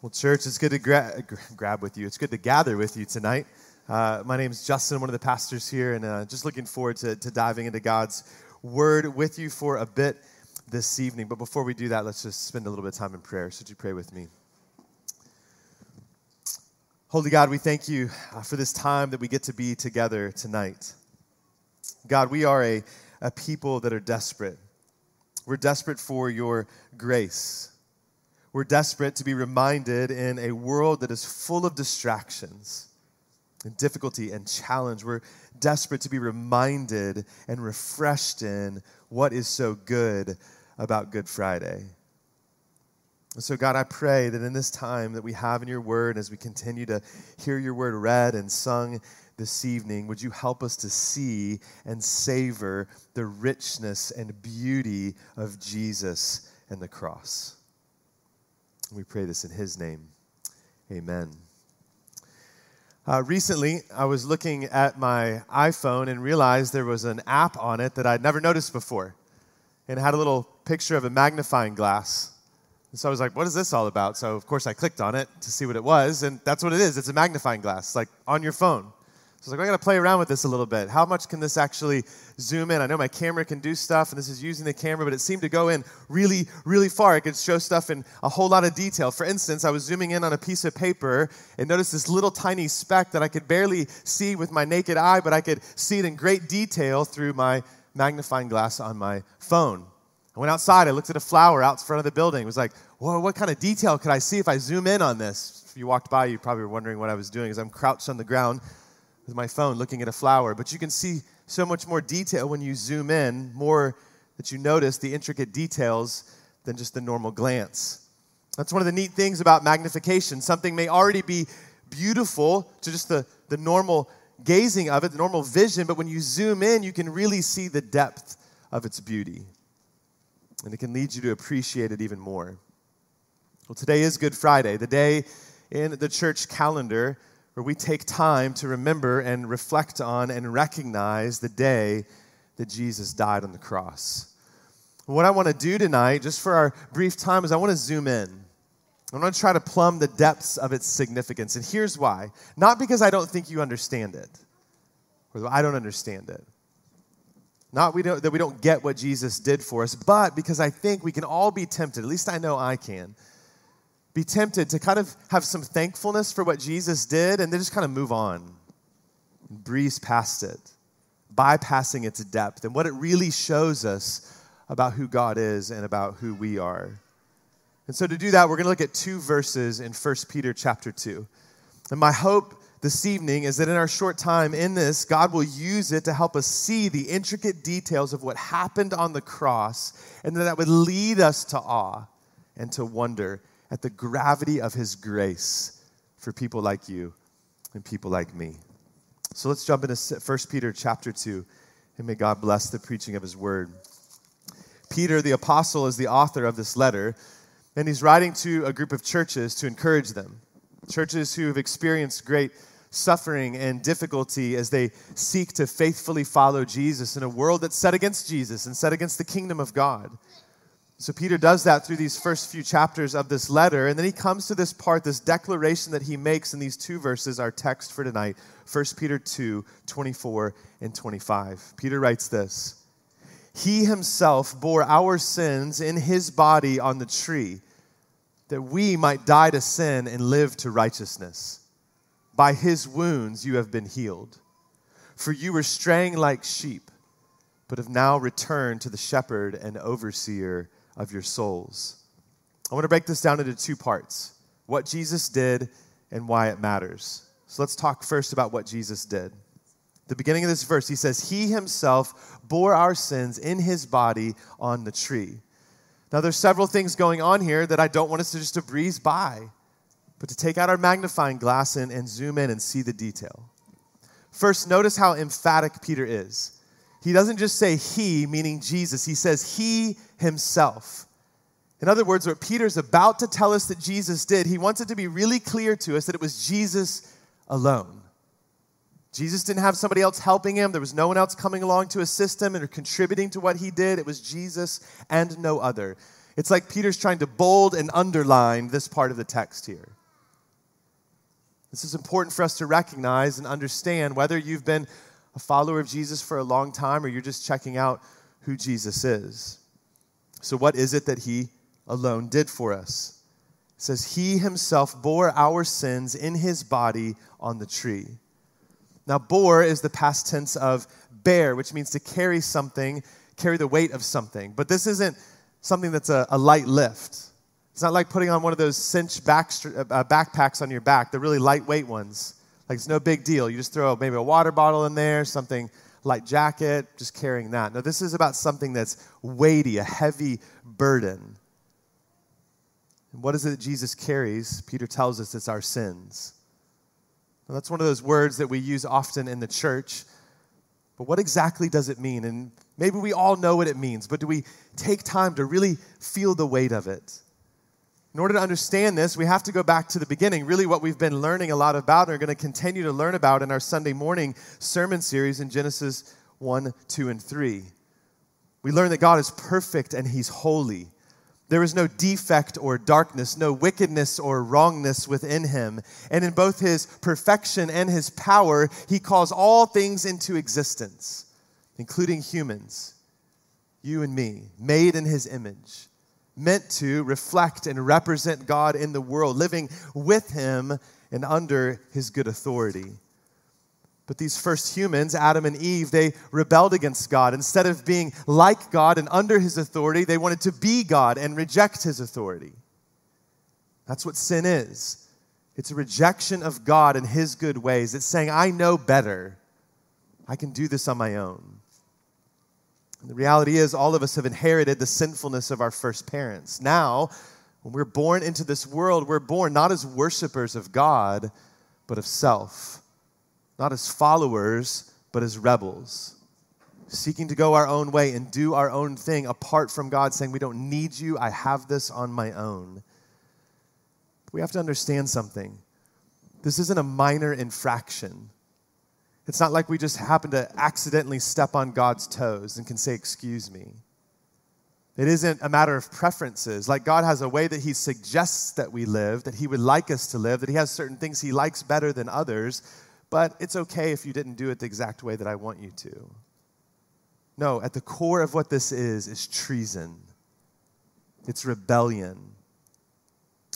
Well, church, it's good to gra- grab with you. It's good to gather with you tonight. Uh, my name is Justin, one of the pastors here, and uh, just looking forward to, to diving into God's word with you for a bit this evening. But before we do that, let's just spend a little bit of time in prayer. So, would you pray with me? Holy God, we thank you uh, for this time that we get to be together tonight. God, we are a, a people that are desperate. We're desperate for your grace. We're desperate to be reminded in a world that is full of distractions and difficulty and challenge. We're desperate to be reminded and refreshed in what is so good about Good Friday. And so, God, I pray that in this time that we have in your word, as we continue to hear your word read and sung this evening, would you help us to see and savor the richness and beauty of Jesus and the cross? We pray this in His name. Amen. Uh, recently, I was looking at my iPhone and realized there was an app on it that I'd never noticed before. And it had a little picture of a magnifying glass. And so I was like, what is this all about? So, of course, I clicked on it to see what it was. And that's what it is it's a magnifying glass, like on your phone. So I was like, I got to play around with this a little bit. How much can this actually zoom in? I know my camera can do stuff, and this is using the camera, but it seemed to go in really, really far. It could show stuff in a whole lot of detail. For instance, I was zooming in on a piece of paper and noticed this little tiny speck that I could barely see with my naked eye, but I could see it in great detail through my magnifying glass on my phone. I went outside, I looked at a flower out front of the building. It was like, whoa, what kind of detail could I see if I zoom in on this? If you walked by, you probably were wondering what I was doing as I'm crouched on the ground with my phone looking at a flower, but you can see so much more detail when you zoom in, more that you notice the intricate details than just the normal glance. That's one of the neat things about magnification. Something may already be beautiful to just the, the normal gazing of it, the normal vision, but when you zoom in, you can really see the depth of its beauty. And it can lead you to appreciate it even more. Well, today is Good Friday, the day in the church calendar where we take time to remember and reflect on and recognize the day that Jesus died on the cross. What I want to do tonight, just for our brief time, is I want to zoom in. I want to try to plumb the depths of its significance. And here's why not because I don't think you understand it, or I don't understand it. Not we that we don't get what Jesus did for us, but because I think we can all be tempted, at least I know I can, be tempted to kind of have some thankfulness for what Jesus did and then just kind of move on, breeze past it, bypassing its depth and what it really shows us about who God is and about who we are. And so to do that, we're going to look at two verses in 1 Peter chapter 2. And my hope this evening is that in our short time in this, God will use it to help us see the intricate details of what happened on the cross, and that that would lead us to awe and to wonder at the gravity of His grace for people like you and people like me. So let's jump into 1 Peter chapter 2, and may God bless the preaching of His word. Peter, the apostle, is the author of this letter, and he's writing to a group of churches to encourage them. Churches who have experienced great suffering and difficulty as they seek to faithfully follow Jesus in a world that's set against Jesus and set against the kingdom of God. So Peter does that through these first few chapters of this letter. And then he comes to this part, this declaration that he makes in these two verses, our text for tonight 1 Peter 2 24 and 25. Peter writes this He himself bore our sins in his body on the tree, that we might die to sin and live to righteousness. By his wounds you have been healed. For you were straying like sheep, but have now returned to the shepherd and overseer of your souls. I want to break this down into two parts what Jesus did and why it matters. So let's talk first about what Jesus did. The beginning of this verse, he says, He himself bore our sins in his body on the tree. Now, there's several things going on here that I don't want us to just to breeze by, but to take out our magnifying glass and, and zoom in and see the detail. First, notice how emphatic Peter is. He doesn't just say he, meaning Jesus, he says he himself. In other words, what Peter's about to tell us that Jesus did, he wants it to be really clear to us that it was Jesus alone. Jesus didn't have somebody else helping him. There was no one else coming along to assist him or contributing to what he did. It was Jesus and no other. It's like Peter's trying to bold and underline this part of the text here. This is important for us to recognize and understand whether you've been a follower of Jesus for a long time or you're just checking out who Jesus is. So, what is it that he alone did for us? It says, He himself bore our sins in his body on the tree. Now, bore is the past tense of bear, which means to carry something, carry the weight of something. But this isn't something that's a, a light lift. It's not like putting on one of those cinch back, uh, backpacks on your back, the really lightweight ones. Like it's no big deal. You just throw maybe a water bottle in there, something light jacket, just carrying that. No, this is about something that's weighty, a heavy burden. And what is it that Jesus carries? Peter tells us it's our sins. Now, that's one of those words that we use often in the church. But what exactly does it mean? And maybe we all know what it means, but do we take time to really feel the weight of it? In order to understand this, we have to go back to the beginning, really what we've been learning a lot about and are going to continue to learn about in our Sunday morning sermon series in Genesis 1, 2, and 3. We learn that God is perfect and He's holy. There is no defect or darkness, no wickedness or wrongness within him. And in both his perfection and his power, he calls all things into existence, including humans, you and me, made in his image meant to reflect and represent God in the world, living with Him and under His good authority. But these first humans, Adam and Eve, they rebelled against God. Instead of being like God and under His authority, they wanted to be God and reject His authority. That's what sin is it's a rejection of God and His good ways. It's saying, I know better. I can do this on my own. The reality is, all of us have inherited the sinfulness of our first parents. Now, when we're born into this world, we're born not as worshipers of God, but of self. Not as followers, but as rebels. Seeking to go our own way and do our own thing apart from God, saying, We don't need you, I have this on my own. We have to understand something. This isn't a minor infraction. It's not like we just happen to accidentally step on God's toes and can say, Excuse me. It isn't a matter of preferences. Like God has a way that He suggests that we live, that He would like us to live, that He has certain things He likes better than others, but it's okay if you didn't do it the exact way that I want you to. No, at the core of what this is, is treason, it's rebellion.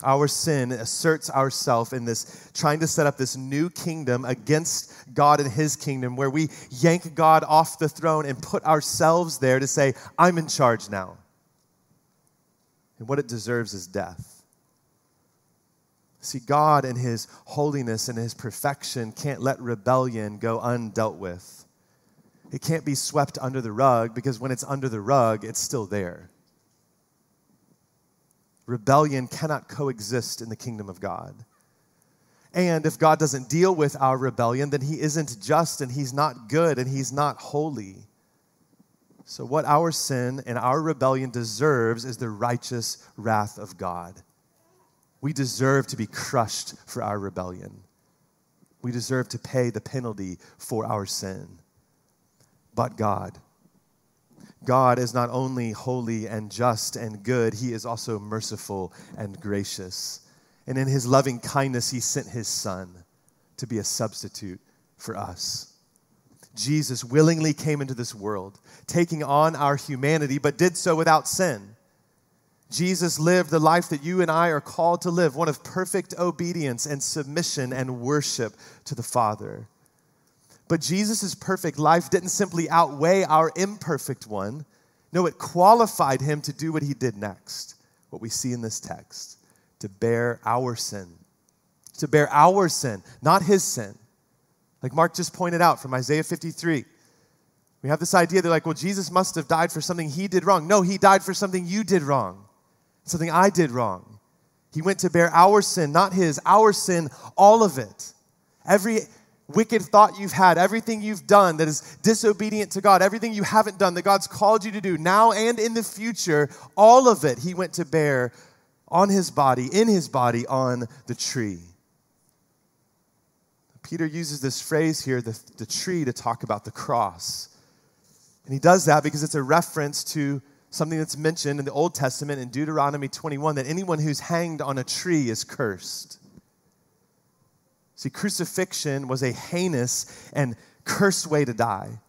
Our sin asserts ourself in this, trying to set up this new kingdom against God and his kingdom, where we yank God off the throne and put ourselves there to say, I'm in charge now. And what it deserves is death. See, God and his holiness and his perfection can't let rebellion go undealt with. It can't be swept under the rug because when it's under the rug, it's still there rebellion cannot coexist in the kingdom of God. And if God doesn't deal with our rebellion, then he isn't just and he's not good and he's not holy. So, what our sin and our rebellion deserves is the righteous wrath of God. We deserve to be crushed for our rebellion. We deserve to pay the penalty for our sin. But God, God is not only holy and just and good, he is also merciful and gracious. And in his loving kindness, he sent his son to be a substitute for us. Jesus willingly came into this world, taking on our humanity, but did so without sin. Jesus lived the life that you and I are called to live, one of perfect obedience and submission and worship to the Father. But Jesus' perfect life didn't simply outweigh our imperfect one. No, it qualified him to do what he did next, what we see in this text to bear our sin. To bear our sin, not his sin. Like Mark just pointed out from Isaiah 53. We have this idea that, like, well, Jesus must have died for something he did wrong. No, he died for something you did wrong, something I did wrong. He went to bear our sin, not his, our sin, all of it. Every wicked thought you've had, everything you've done that is disobedient to God, everything you haven't done that God's called you to do now and in the future, all of it He went to bear on His body, in His body, on the tree. Peter uses this phrase here, the, the tree, to talk about the cross. And he does that because it's a reference to something that's mentioned in the Old Testament in Deuteronomy 21 that anyone who's hanged on a tree is cursed. See, crucifixion was a heinous and cursed way to die.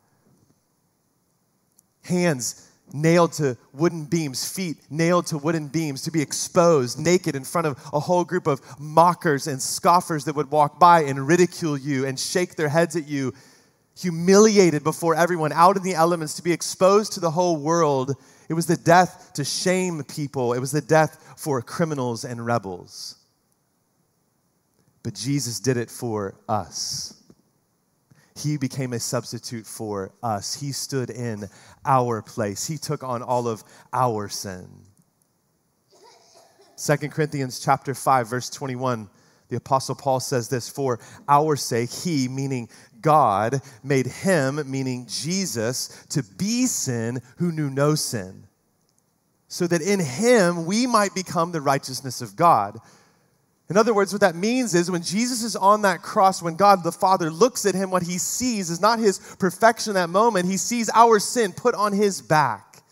Hands nailed to wooden beams, feet nailed to wooden beams, to be exposed naked in front of a whole group of mockers and scoffers that would walk by and ridicule you and shake their heads at you, humiliated before everyone, out in the elements, to be exposed to the whole world. It was the death to shame people, it was the death for criminals and rebels. But Jesus did it for us. He became a substitute for us. He stood in our place. He took on all of our sin. 2 Corinthians chapter 5 verse 21 the apostle Paul says this for our sake he meaning God made him meaning Jesus to be sin who knew no sin so that in him we might become the righteousness of God. In other words, what that means is when Jesus is on that cross, when God the Father looks at him, what he sees is not his perfection that moment. He sees our sin put on his back.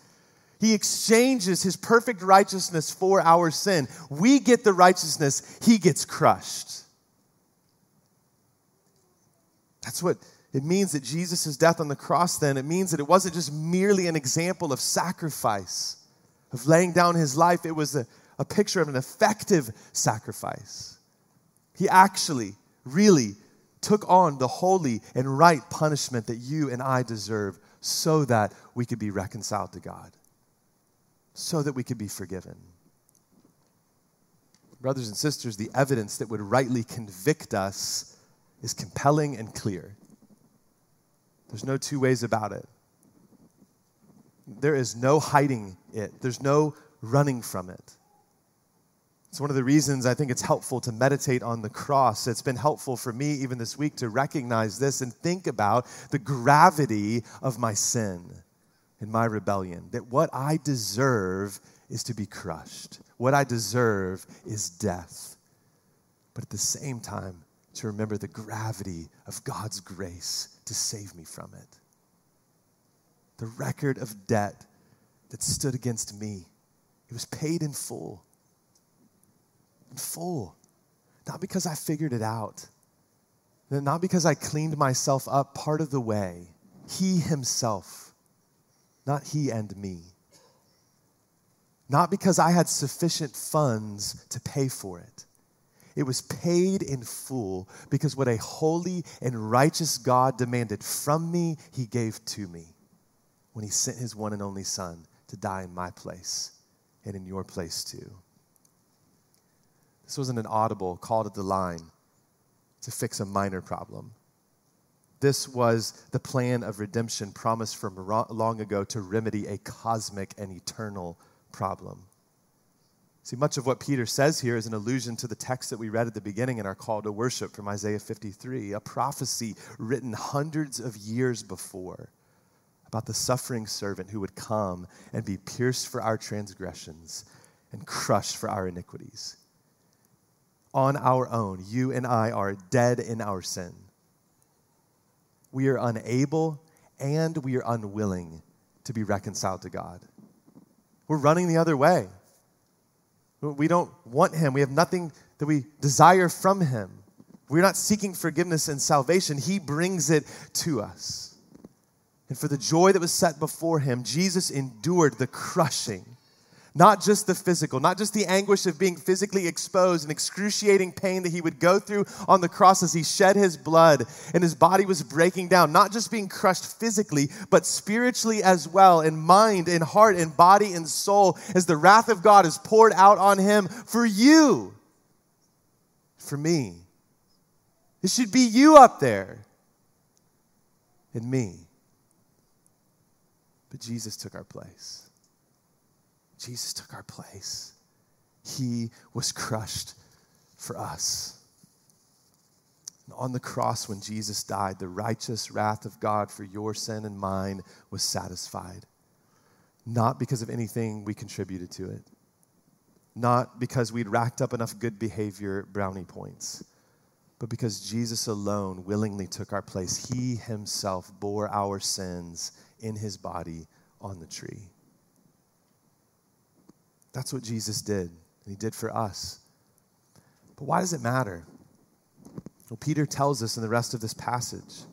He exchanges his perfect righteousness for our sin. We get the righteousness, he gets crushed. That's what it means that Jesus' death on the cross, then, it means that it wasn't just merely an example of sacrifice, of laying down his life. It was a a picture of an effective sacrifice. He actually, really took on the holy and right punishment that you and I deserve so that we could be reconciled to God, so that we could be forgiven. Brothers and sisters, the evidence that would rightly convict us is compelling and clear. There's no two ways about it. There is no hiding it, there's no running from it. It's one of the reasons I think it's helpful to meditate on the cross. It's been helpful for me even this week to recognize this and think about the gravity of my sin and my rebellion. That what I deserve is to be crushed, what I deserve is death. But at the same time, to remember the gravity of God's grace to save me from it. The record of debt that stood against me, it was paid in full in full. Not because I figured it out, not because I cleaned myself up part of the way. He himself, not he and me. Not because I had sufficient funds to pay for it. It was paid in full because what a holy and righteous God demanded from me, he gave to me when he sent his one and only Son to die in my place and in your place too. This wasn't an audible call to the line to fix a minor problem. This was the plan of redemption promised from long ago to remedy a cosmic and eternal problem. See, much of what Peter says here is an allusion to the text that we read at the beginning in our call to worship from Isaiah 53, a prophecy written hundreds of years before about the suffering servant who would come and be pierced for our transgressions and crushed for our iniquities on our own. You and I are dead in our sin. We are unable and we are unwilling to be reconciled to God. We're running the other way. We don't want Him. We have nothing that we desire from Him. We're not seeking forgiveness and salvation. He brings it to us. And for the joy that was set before Him, Jesus endured the crushing not just the physical, not just the anguish of being physically exposed and excruciating pain that he would go through on the cross as he shed his blood and his body was breaking down, not just being crushed physically, but spiritually as well, in mind, in heart, in body, and soul, as the wrath of God is poured out on him for you, for me. It should be you up there and me. But Jesus took our place. Jesus took our place. He was crushed for us. And on the cross, when Jesus died, the righteous wrath of God for your sin and mine was satisfied. Not because of anything we contributed to it, not because we'd racked up enough good behavior brownie points, but because Jesus alone willingly took our place. He himself bore our sins in his body on the tree. That's what Jesus did, and he did for us. But why does it matter? Well, Peter tells us in the rest of this passage.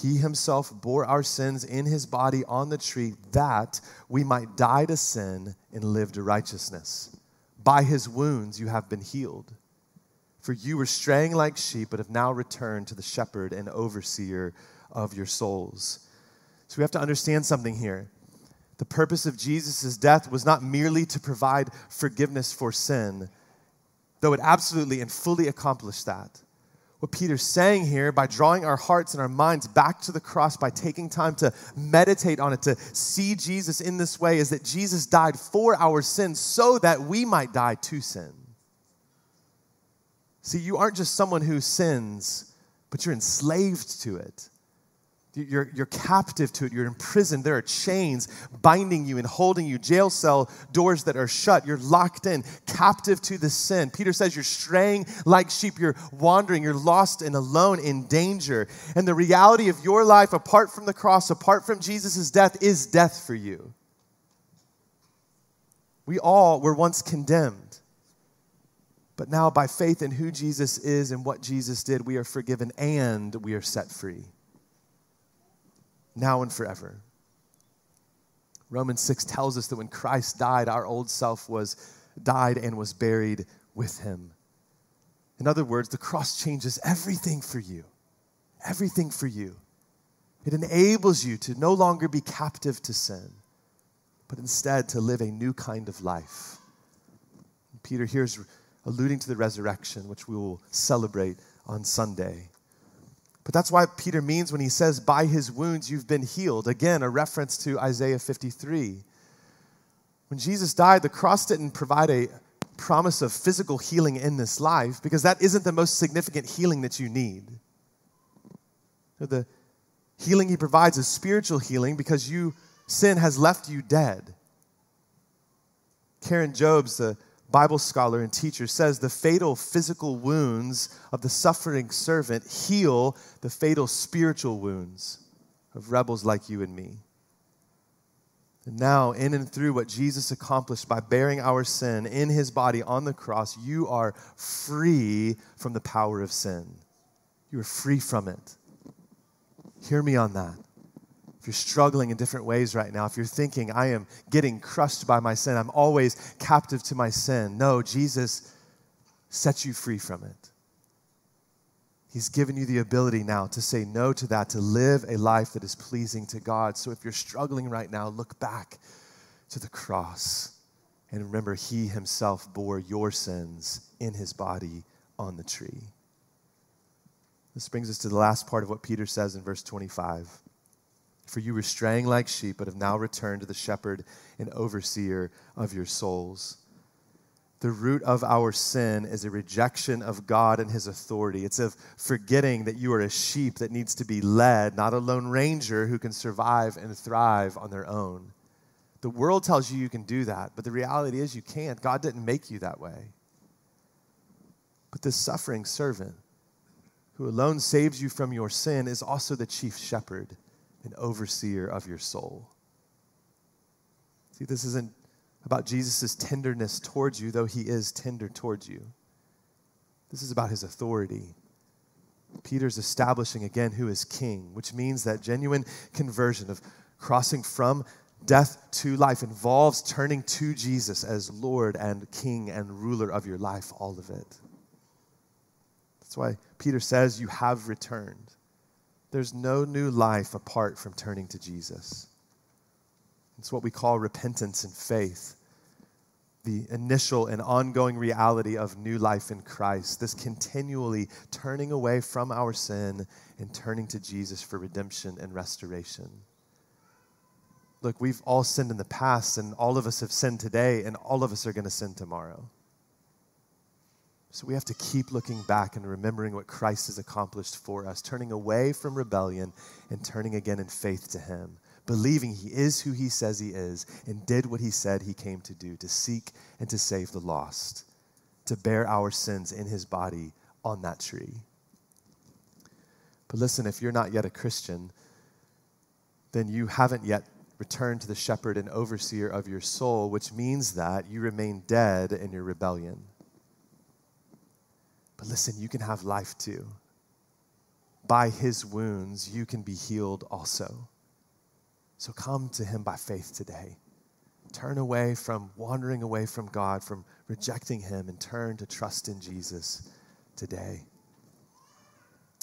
He himself bore our sins in his body on the tree that we might die to sin and live to righteousness. By his wounds you have been healed. For you were straying like sheep, but have now returned to the shepherd and overseer of your souls. So we have to understand something here. The purpose of Jesus' death was not merely to provide forgiveness for sin, though it absolutely and fully accomplished that. What Peter's saying here, by drawing our hearts and our minds back to the cross, by taking time to meditate on it, to see Jesus in this way, is that Jesus died for our sins so that we might die to sin. See, you aren't just someone who sins, but you're enslaved to it. You're, you're captive to it. You're imprisoned. There are chains binding you and holding you, jail cell doors that are shut. You're locked in, captive to the sin. Peter says you're straying like sheep. You're wandering. You're lost and alone in danger. And the reality of your life, apart from the cross, apart from Jesus' death, is death for you. We all were once condemned. But now, by faith in who Jesus is and what Jesus did, we are forgiven and we are set free now and forever. Romans 6 tells us that when Christ died, our old self was died and was buried with him. In other words, the cross changes everything for you. Everything for you. It enables you to no longer be captive to sin, but instead to live a new kind of life. Peter here is alluding to the resurrection, which we will celebrate on Sunday. But that's why Peter means when he says, By his wounds you've been healed. Again, a reference to Isaiah 53. When Jesus died, the cross didn't provide a promise of physical healing in this life because that isn't the most significant healing that you need. The healing he provides is spiritual healing because you sin has left you dead. Karen Jobes, the Bible scholar and teacher, says the fatal physical wounds of the suffering servant heal the fatal spiritual wounds of rebels like you and me. And now, in and through what Jesus accomplished by bearing our sin in his body on the cross, you are free from the power of sin. You are free from it. Hear me on that if you're struggling in different ways right now, if you're thinking, I am getting crushed by my sin, I'm always captive to my sin, no, Jesus sets you free from it. He's given you the ability now to say no to that, to live a life that is pleasing to God. So if you're struggling right now, look back to the cross and remember, He Himself bore your sins in His body on the tree. This brings us to the last part of what Peter says in verse 25. For you were straying like sheep, but have now returned to the shepherd and overseer of your souls. The root of our sin is a rejection of God and his authority. It's of forgetting that you are a sheep that needs to be led, not a lone ranger who can survive and thrive on their own. The world tells you you can do that, but the reality is you can't. God didn't make you that way. But this suffering servant, who alone saves you from your sin, is also the chief shepherd an overseer of your soul. See, this isn't about Jesus' tenderness towards you, though he is tender towards you. This is about his authority. Peter's establishing again who is king, which means that genuine conversion of crossing from death to life involves turning to Jesus as Lord and King and ruler of your life, all of it. That's why Peter says, You have returned. There's no new life apart from turning to Jesus. It's what we call repentance and faith, the initial and ongoing reality of new life in Christ, this continually turning away from our sin and turning to Jesus for redemption and restoration. Look, we've all sinned in the past, and all of us have sinned today, and all of us are going to sin tomorrow. So we have to keep looking back and remembering what Christ has accomplished for us, turning away from rebellion and turning again in faith to Him, believing He is who He says He is and did what He said He came to do to seek and to save the lost, to bear our sins in His body on that tree. But listen, if you're not yet a Christian, then you haven't yet returned to the shepherd and overseer of your soul, which means that you remain dead in your rebellion. But listen, you can have life too. By his wounds, you can be healed also. So come to him by faith today. Turn away from wandering away from God, from rejecting him, and turn to trust in Jesus today.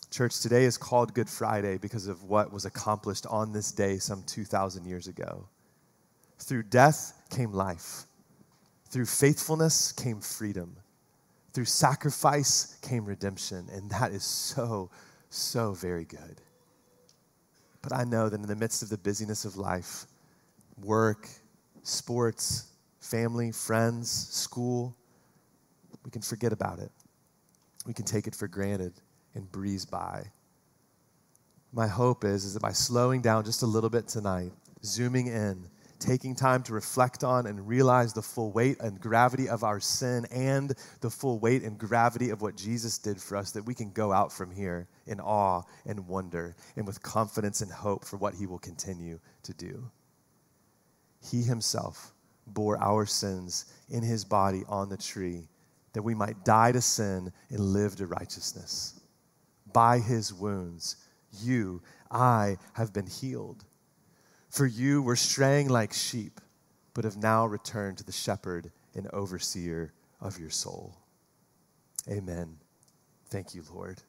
Church, today is called Good Friday because of what was accomplished on this day some 2,000 years ago. Through death came life, through faithfulness came freedom, through sacrifice came redemption, and that is so, so very good. But I know that in the midst of the busyness of life, work, sports, family, friends, school, we can forget about it. We can take it for granted and breeze by. My hope is, is that by slowing down just a little bit tonight, zooming in, taking time to reflect on and realize the full weight and gravity of our sin and the full weight and gravity of what Jesus did for us, that we can go out from here in awe and wonder and with confidence and hope for what he will continue to do. He himself bore our sins in his body on the tree that we might die to sin and live to righteousness by his wounds, you, I, have been healed. For you were straying like sheep, but have now returned to the shepherd and overseer of your soul. Amen. Thank you, Lord.